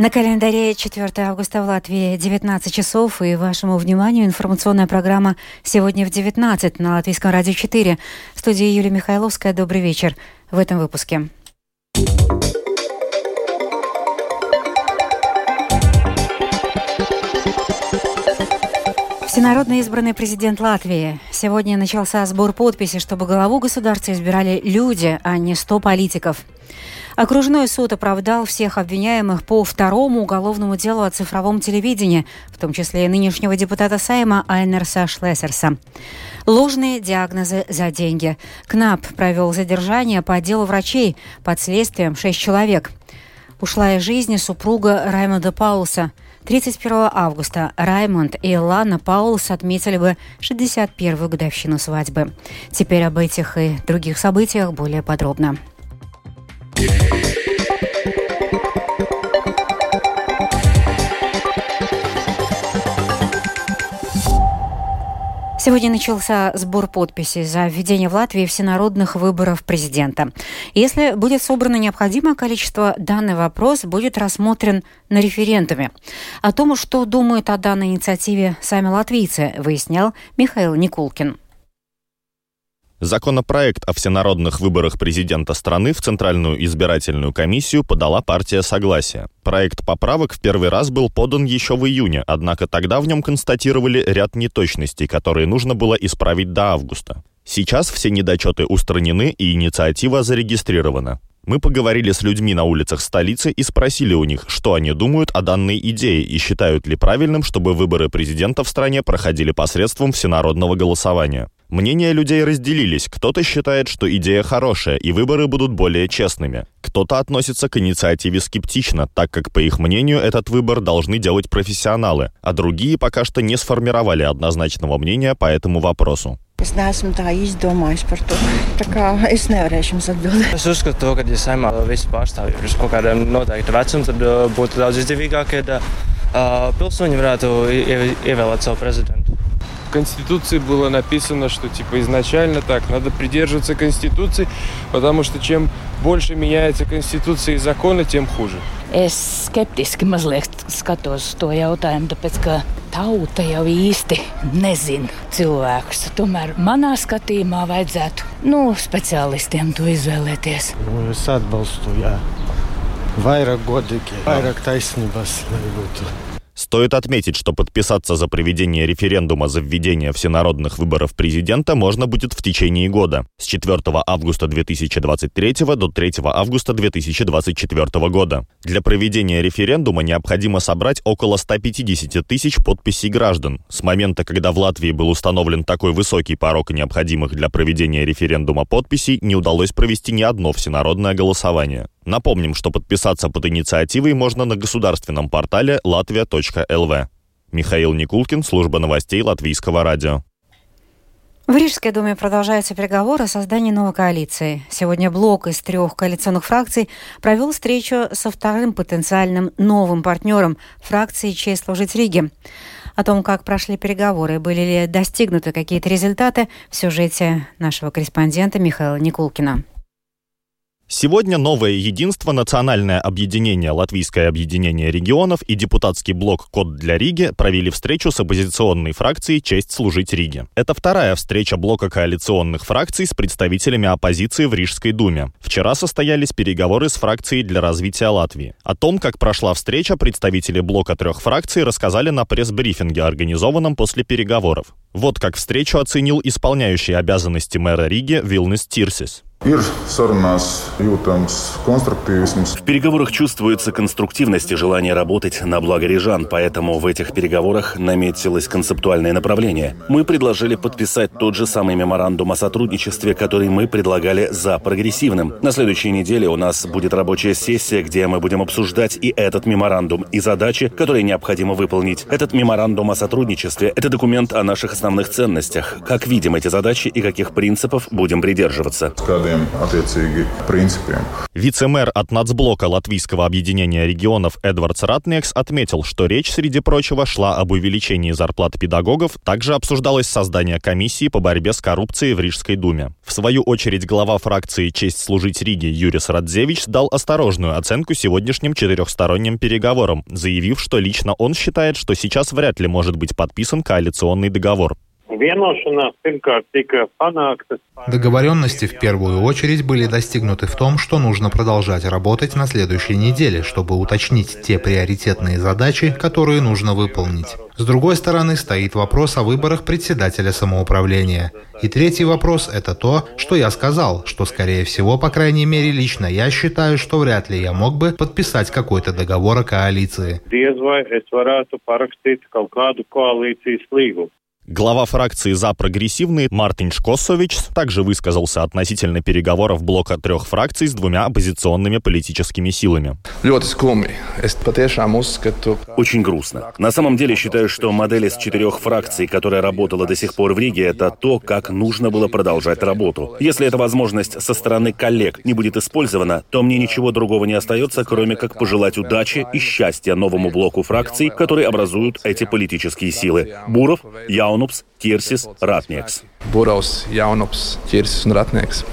На календаре 4 августа в Латвии 19 часов и вашему вниманию информационная программа «Сегодня в 19» на Латвийском радио 4. В студии Юлия Михайловская. Добрый вечер. В этом выпуске. Всенародно избранный президент Латвии. Сегодня начался сбор подписей, чтобы главу государства избирали люди, а не 100 политиков. Окружной суд оправдал всех обвиняемых по второму уголовному делу о цифровом телевидении, в том числе и нынешнего депутата Сайма Айнерса Шлессерса. Ложные диагнозы за деньги. КНАП провел задержание по делу врачей под следствием шесть человек. Ушла из жизни супруга Раймонда Паулса. 31 августа Раймонд и Лана Паулс отметили бы 61-ю годовщину свадьбы. Теперь об этих и других событиях более подробно. Сегодня начался сбор подписей за введение в Латвии всенародных выборов президента. Если будет собрано необходимое количество, данный вопрос будет рассмотрен на референдуме. О том, что думают о данной инициативе сами латвийцы, выяснял Михаил Никулкин. Законопроект о всенародных выборах президента страны в Центральную избирательную комиссию подала партия Согласия. Проект поправок в первый раз был подан еще в июне, однако тогда в нем констатировали ряд неточностей, которые нужно было исправить до августа. Сейчас все недочеты устранены и инициатива зарегистрирована. Мы поговорили с людьми на улицах столицы и спросили у них, что они думают о данной идее и считают ли правильным, чтобы выборы президента в стране проходили посредством всенародного голосования. Мнения людей разделились. Кто-то считает, что идея хорошая, и выборы будут более честными. Кто-то относится к инициативе скептично, так как, по их мнению, этот выбор должны делать профессионалы, а другие пока что не сформировали однозначного мнения по этому вопросу. Es neesmu tā izdomājis par to. Tā kā es nevarēšu jums atbildēt. Es uzskatu, to, ka, ja saimā visi pārstāvji ir uz kaut kādiem noteikta vecuma, tad būtu daudz izdevīgāk, ja uh, pilsoņi varētu ievēlēt savu prezidentu. В Конституции было написано, что типа изначально так, надо придерживаться Конституции, потому что чем больше меняется Конституция и законы, тем хуже. Es skeptiski mazliet skatos to jautājumu, tāpēc ka tauta jau īsti nezina cilvēkus. Tomēr manā skatījumā vajadzētu nu, speciālistiem to izvēlēties. Nu, es atbalstu, jā. Vairāk godīgi, vairāk taisnības, lai būtu. Стоит отметить, что подписаться за проведение референдума за введение всенародных выборов президента можно будет в течение года с 4 августа 2023 до 3 августа 2024 года. Для проведения референдума необходимо собрать около 150 тысяч подписей граждан. С момента, когда в Латвии был установлен такой высокий порог необходимых для проведения референдума подписей, не удалось провести ни одно всенародное голосование. Напомним, что подписаться под инициативой можно на государственном портале latvia.lv. Михаил Никулкин, служба новостей Латвийского радио. В Рижской думе продолжаются переговоры о создании новой коалиции. Сегодня блок из трех коалиционных фракций провел встречу со вторым потенциальным новым партнером фракции «Честь служить Риге». О том, как прошли переговоры, были ли достигнуты какие-то результаты, в сюжете нашего корреспондента Михаила Никулкина. Сегодня новое единство, национальное объединение, латвийское объединение регионов и депутатский блок «Код для Риги» провели встречу с оппозиционной фракцией «Честь служить Риге». Это вторая встреча блока коалиционных фракций с представителями оппозиции в Рижской думе. Вчера состоялись переговоры с фракцией для развития Латвии. О том, как прошла встреча, представители блока трех фракций рассказали на пресс-брифинге, организованном после переговоров. Вот как встречу оценил исполняющий обязанности мэра Риги Вилнес Тирсис. В переговорах чувствуется конструктивность и желание работать на благо рижан, поэтому в этих переговорах наметилось концептуальное направление. Мы предложили подписать тот же самый меморандум о сотрудничестве, который мы предлагали за прогрессивным. На следующей неделе у нас будет рабочая сессия, где мы будем обсуждать и этот меморандум, и задачи, которые необходимо выполнить. Этот меморандум о сотрудничестве – это документ о наших основных ценностях, как видим эти задачи и каких принципов будем придерживаться. Kādiem attiecīgi principiem. Вице-мэр от нацблока Латвийского объединения регионов Эдвардс Ратнекс отметил, что речь, среди прочего, шла об увеличении зарплат педагогов, также обсуждалось создание комиссии по борьбе с коррупцией в Рижской думе. В свою очередь глава фракции «Честь служить Риге» Юрис Радзевич дал осторожную оценку сегодняшним четырехсторонним переговорам, заявив, что лично он считает, что сейчас вряд ли может быть подписан коалиционный договор. Договоренности в первую очередь были достигнуты в том, что нужно продолжать работать на следующей неделе, чтобы уточнить те приоритетные задачи, которые нужно выполнить. С другой стороны стоит вопрос о выборах председателя самоуправления. И третий вопрос – это то, что я сказал, что, скорее всего, по крайней мере, лично я считаю, что вряд ли я мог бы подписать какой-то договор о коалиции. Глава фракции «За прогрессивный» Мартин Шкосович также высказался относительно переговоров блока трех фракций с двумя оппозиционными политическими силами. Очень грустно. На самом деле считаю, что модель из четырех фракций, которая работала до сих пор в Риге, это то, как нужно было продолжать работу. Если эта возможность со стороны коллег не будет использована, то мне ничего другого не остается, кроме как пожелать удачи и счастья новому блоку фракций, которые образуют эти политические силы. Буров, Яунупс, Кирсис, Ратниекс. Буровс, Яунупс, Кирсис и Ратниекс.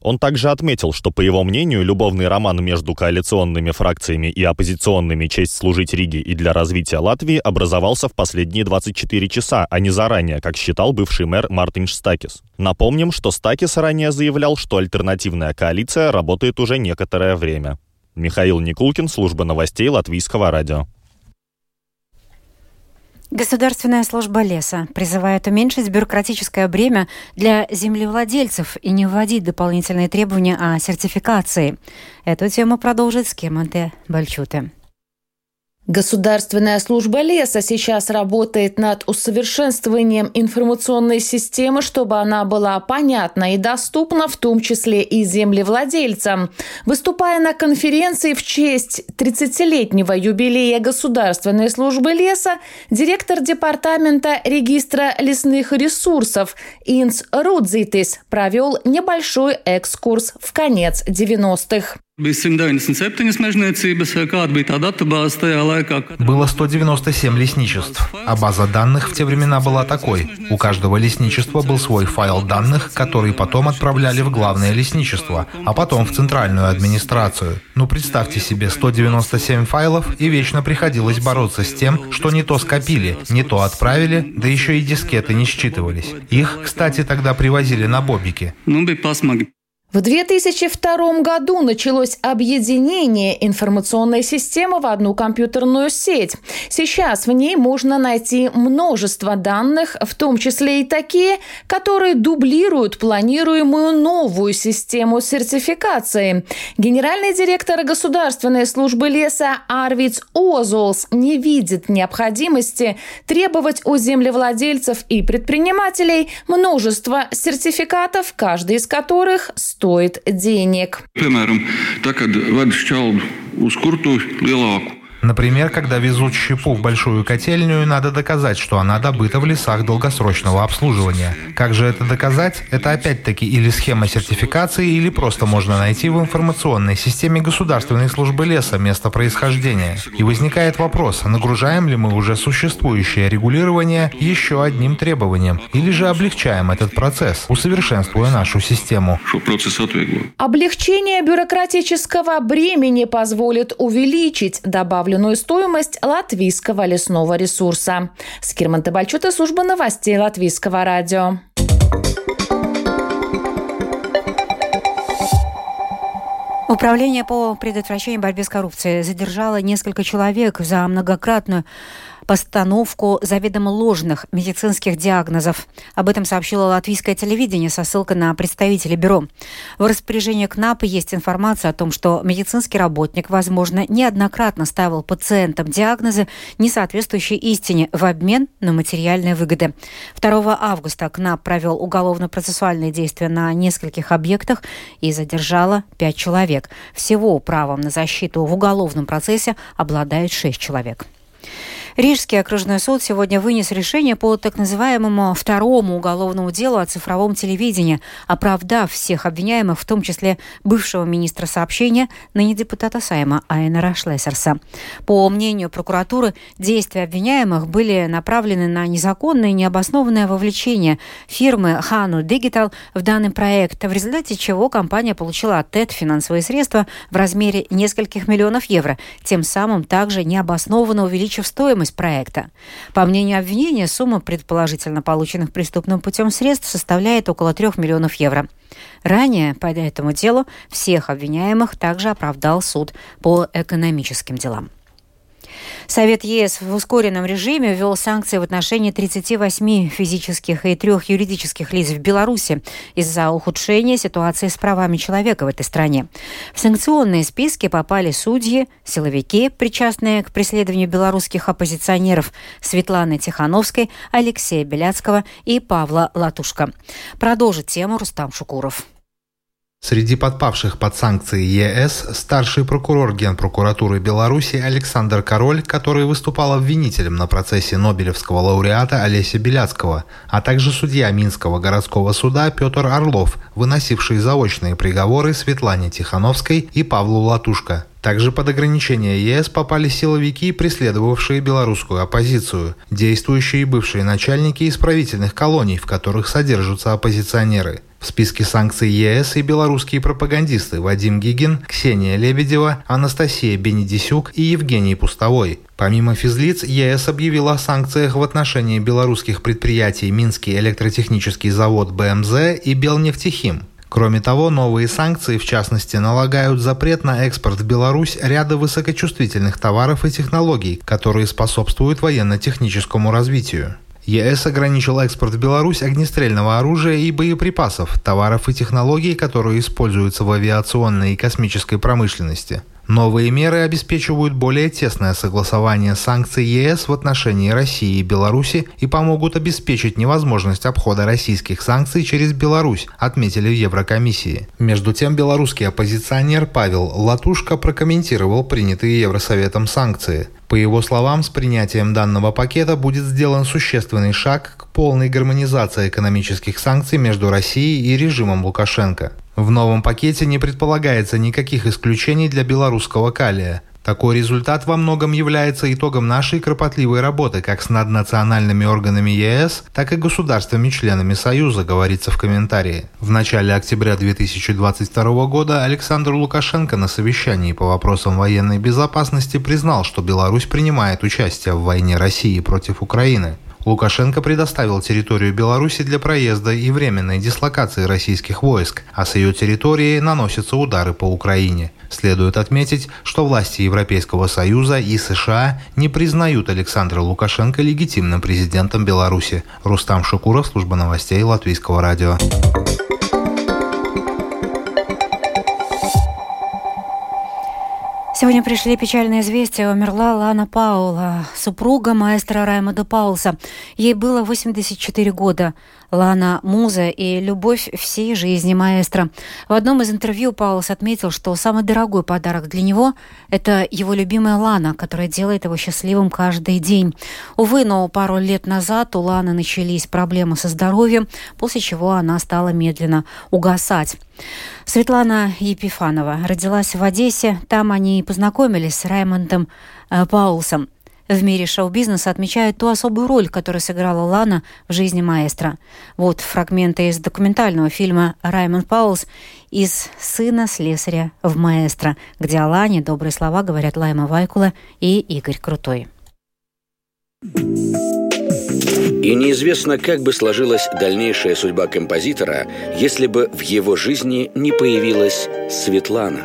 Он также отметил, что, по его мнению, любовный роман между коалиционными фракциями и оппозиционными «Честь служить Риге» и для развития Латвии образовался в последние 24 часа, а не заранее, как считал бывший мэр Мартин Стакис. Напомним, что Стакис ранее заявлял, что альтернативная коалиция работает уже некоторое время. Михаил Никулкин, служба новостей Латвийского радио. Государственная служба леса призывает уменьшить бюрократическое бремя для землевладельцев и не вводить дополнительные требования о сертификации. Эту тему продолжит Скеманте Бальчуте. Государственная служба леса сейчас работает над усовершенствованием информационной системы, чтобы она была понятна и доступна, в том числе и землевладельцам. Выступая на конференции в честь 30-летнего юбилея Государственной службы леса, директор департамента регистра лесных ресурсов Инс Рудзитис провел небольшой экскурс в конец 90-х. Было 197 лесничеств, а база данных в те времена была такой. У каждого лесничества был свой файл данных, который потом отправляли в главное лесничество, а потом в центральную администрацию. Ну представьте себе 197 файлов, и вечно приходилось бороться с тем, что не то скопили, не то отправили, да еще и дискеты не считывались. Их, кстати, тогда привозили на бобике. Ну, в 2002 году началось объединение информационной системы в одну компьютерную сеть. Сейчас в ней можно найти множество данных, в том числе и такие, которые дублируют планируемую новую систему сертификации. Генеральный директор Государственной службы леса Арвиц Озолс не видит необходимости требовать у землевладельцев и предпринимателей множество сертификатов, каждый из которых стоит стоит денег. Piemēram, tā, kad ved šķeldu uz kurtu lielāku Например, когда везут щепу в большую котельную, надо доказать, что она добыта в лесах долгосрочного обслуживания. Как же это доказать? Это опять-таки или схема сертификации, или просто можно найти в информационной системе Государственной службы леса место происхождения. И возникает вопрос, нагружаем ли мы уже существующее регулирование еще одним требованием, или же облегчаем этот процесс, усовершенствуя нашу систему. Облегчение бюрократического бремени позволит увеличить добавленную добавленную стоимость латвийского лесного ресурса. Скирман Табальчута, служба новостей Латвийского радио. Управление по предотвращению и борьбе с коррупцией задержало несколько человек за многократную постановку заведомо ложных медицинских диагнозов. Об этом сообщило латвийское телевидение со ссылкой на представителей бюро. В распоряжении КНАПа есть информация о том, что медицинский работник, возможно, неоднократно ставил пациентам диагнозы, не соответствующие истине, в обмен на материальные выгоды. 2 августа КНАП провел уголовно-процессуальные действия на нескольких объектах и задержало пять человек. Всего правом на защиту в уголовном процессе обладает шесть человек. Рижский окружной суд сегодня вынес решение по так называемому второму уголовному делу о цифровом телевидении, оправдав всех обвиняемых, в том числе бывшего министра сообщения, ныне депутата Сайма Айнера Шлессерса. По мнению прокуратуры, действия обвиняемых были направлены на незаконное и необоснованное вовлечение фирмы Хану Digital в данный проект, в результате чего компания получила от ТЭД финансовые средства в размере нескольких миллионов евро, тем самым также необоснованно увеличив стоимость стоимость проекта. По мнению обвинения, сумма предположительно полученных преступным путем средств составляет около 3 миллионов евро. Ранее по этому делу всех обвиняемых также оправдал суд по экономическим делам. Совет ЕС в ускоренном режиме ввел санкции в отношении 38 физических и трех юридических лиц в Беларуси из-за ухудшения ситуации с правами человека в этой стране. В санкционные списки попали судьи, силовики, причастные к преследованию белорусских оппозиционеров Светланы Тихановской, Алексея Беляцкого и Павла Латушка. Продолжит тему Рустам Шукуров. Среди подпавших под санкции ЕС старший прокурор Генпрокуратуры Беларуси Александр Король, который выступал обвинителем на процессе Нобелевского лауреата Олеся Беляцкого, а также судья Минского городского суда Петр Орлов, выносивший заочные приговоры Светлане Тихановской и Павлу Латушко. Также под ограничения ЕС попали силовики, преследовавшие белорусскую оппозицию, действующие бывшие начальники исправительных колоний, в которых содержатся оппозиционеры – в списке санкций ЕС и белорусские пропагандисты Вадим Гигин, Ксения Лебедева, Анастасия Бенедисюк и Евгений Пустовой. Помимо физлиц, ЕС объявил о санкциях в отношении белорусских предприятий Минский электротехнический завод БМЗ и Белнефтехим. Кроме того, новые санкции, в частности, налагают запрет на экспорт в Беларусь ряда высокочувствительных товаров и технологий, которые способствуют военно-техническому развитию. ЕС ограничил экспорт в Беларусь огнестрельного оружия и боеприпасов, товаров и технологий, которые используются в авиационной и космической промышленности. Новые меры обеспечивают более тесное согласование санкций ЕС в отношении России и Беларуси и помогут обеспечить невозможность обхода российских санкций через Беларусь, отметили в Еврокомиссии. Между тем, белорусский оппозиционер Павел Латушко прокомментировал принятые Евросоветом санкции. По его словам, с принятием данного пакета будет сделан существенный шаг к полной гармонизации экономических санкций между Россией и режимом Лукашенко. В новом пакете не предполагается никаких исключений для белорусского калия. Такой результат во многом является итогом нашей кропотливой работы как с наднациональными органами ЕС, так и государствами-членами Союза, говорится в комментарии. В начале октября 2022 года Александр Лукашенко на совещании по вопросам военной безопасности признал, что Беларусь принимает участие в войне России против Украины. Лукашенко предоставил территорию Беларуси для проезда и временной дислокации российских войск, а с ее территории наносятся удары по Украине. Следует отметить, что власти Европейского Союза и США не признают Александра Лукашенко легитимным президентом Беларуси. Рустам Шукуров, служба новостей Латвийского радио. Сегодня пришли печальные известия. Умерла Лана Паула, супруга маэстро Раймонда Паулса. Ей было 84 года. Лана – муза и любовь всей жизни маэстро. В одном из интервью Паулс отметил, что самый дорогой подарок для него – это его любимая Лана, которая делает его счастливым каждый день. Увы, но пару лет назад у Ланы начались проблемы со здоровьем, после чего она стала медленно угасать. Светлана Епифанова родилась в Одессе. Там они и познакомились с Раймондом э, Паулсом. В мире шоу-бизнеса отмечают ту особую роль, которую сыграла Лана в жизни маэстро. Вот фрагменты из документального фильма «Раймонд Паулс» из «Сына слесаря в маэстро», где о Лане добрые слова говорят Лайма Вайкула и Игорь Крутой. И неизвестно, как бы сложилась дальнейшая судьба композитора, если бы в его жизни не появилась Светлана.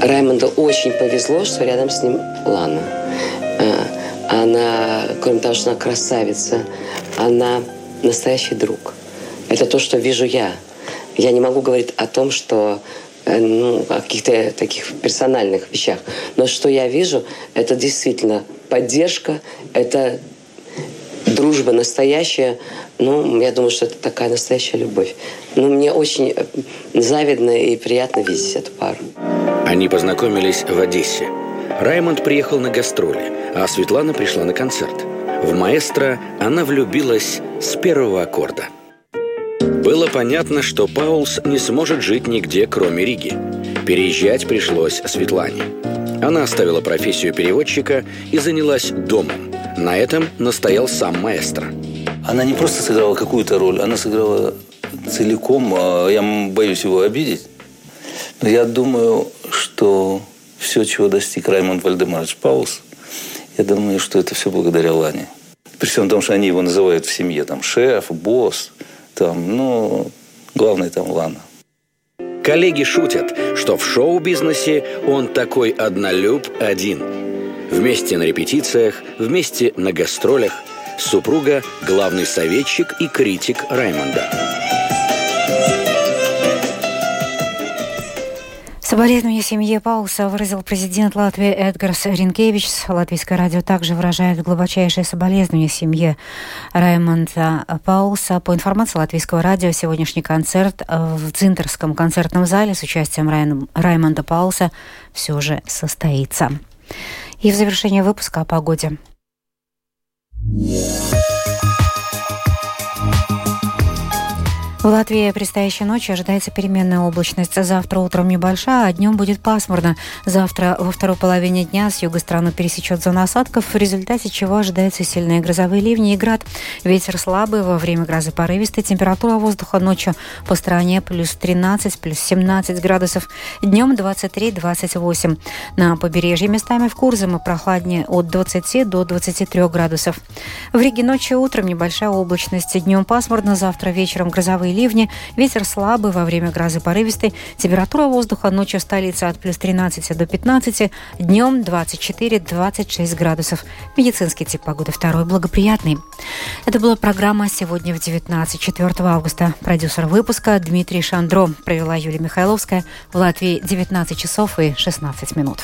Раймонду очень повезло, что рядом с ним Лана. А, она, кроме того, что она красавица, она настоящий друг. Это то, что вижу я. Я не могу говорить о том, что э, ну, о каких-то таких персональных вещах. Но что я вижу, это действительно поддержка, это дружба настоящая, ну, я думаю, что это такая настоящая любовь. Ну, мне очень э, завидно и приятно видеть эту пару. Они познакомились в Одессе. Раймонд приехал на гастроли, а Светлана пришла на концерт. В маэстро она влюбилась с первого аккорда. Было понятно, что Паулс не сможет жить нигде, кроме Риги. Переезжать пришлось Светлане. Она оставила профессию переводчика и занялась домом. На этом настоял сам маэстро. Она не просто сыграла какую-то роль, она сыграла целиком. А я боюсь его обидеть. Но я думаю, что все, чего достиг Раймонд Вальдемарович Паулс, я думаю, что это все благодаря Лане. При всем том, что они его называют в семье там шеф, босс, там, ну, главный там Лана. Коллеги шутят, что в шоу-бизнесе он такой однолюб один. Вместе на репетициях, вместе на гастролях. Супруга – главный советчик и критик Раймонда. Соболезнования семье Пауса выразил президент Латвии Эдгарс Ринкевич. Латвийское радио также выражает глубочайшие соболезнования семье Раймонда Пауса. По информации Латвийского радио, сегодняшний концерт в Цинтерском концертном зале с участием Рай... Раймонда Пауса все же состоится. И в завершение выпуска о погоде. В Латвии предстоящей ночью ожидается переменная облачность. Завтра утром небольшая, а днем будет пасмурно. Завтра во второй половине дня с юга страну пересечет зона осадков, в результате чего ожидаются сильные грозовые ливни и град. Ветер слабый, во время грозы порывистый. Температура воздуха ночью по стране плюс 13, плюс 17 градусов. Днем 23-28. На побережье местами в Курзаме прохладнее от 20 до 23 градусов. В Риге ночью утром небольшая облачность. Днем пасмурно, завтра вечером грозовые ливни, ветер слабый во время грозы порывистый, температура воздуха ночью в столице от плюс 13 до 15, днем 24-26 градусов. Медицинский тип погоды второй благоприятный. Это была программа «Сегодня в 19, 4 августа». Продюсер выпуска Дмитрий Шандро. Провела Юлия Михайловская. В Латвии 19 часов и 16 минут.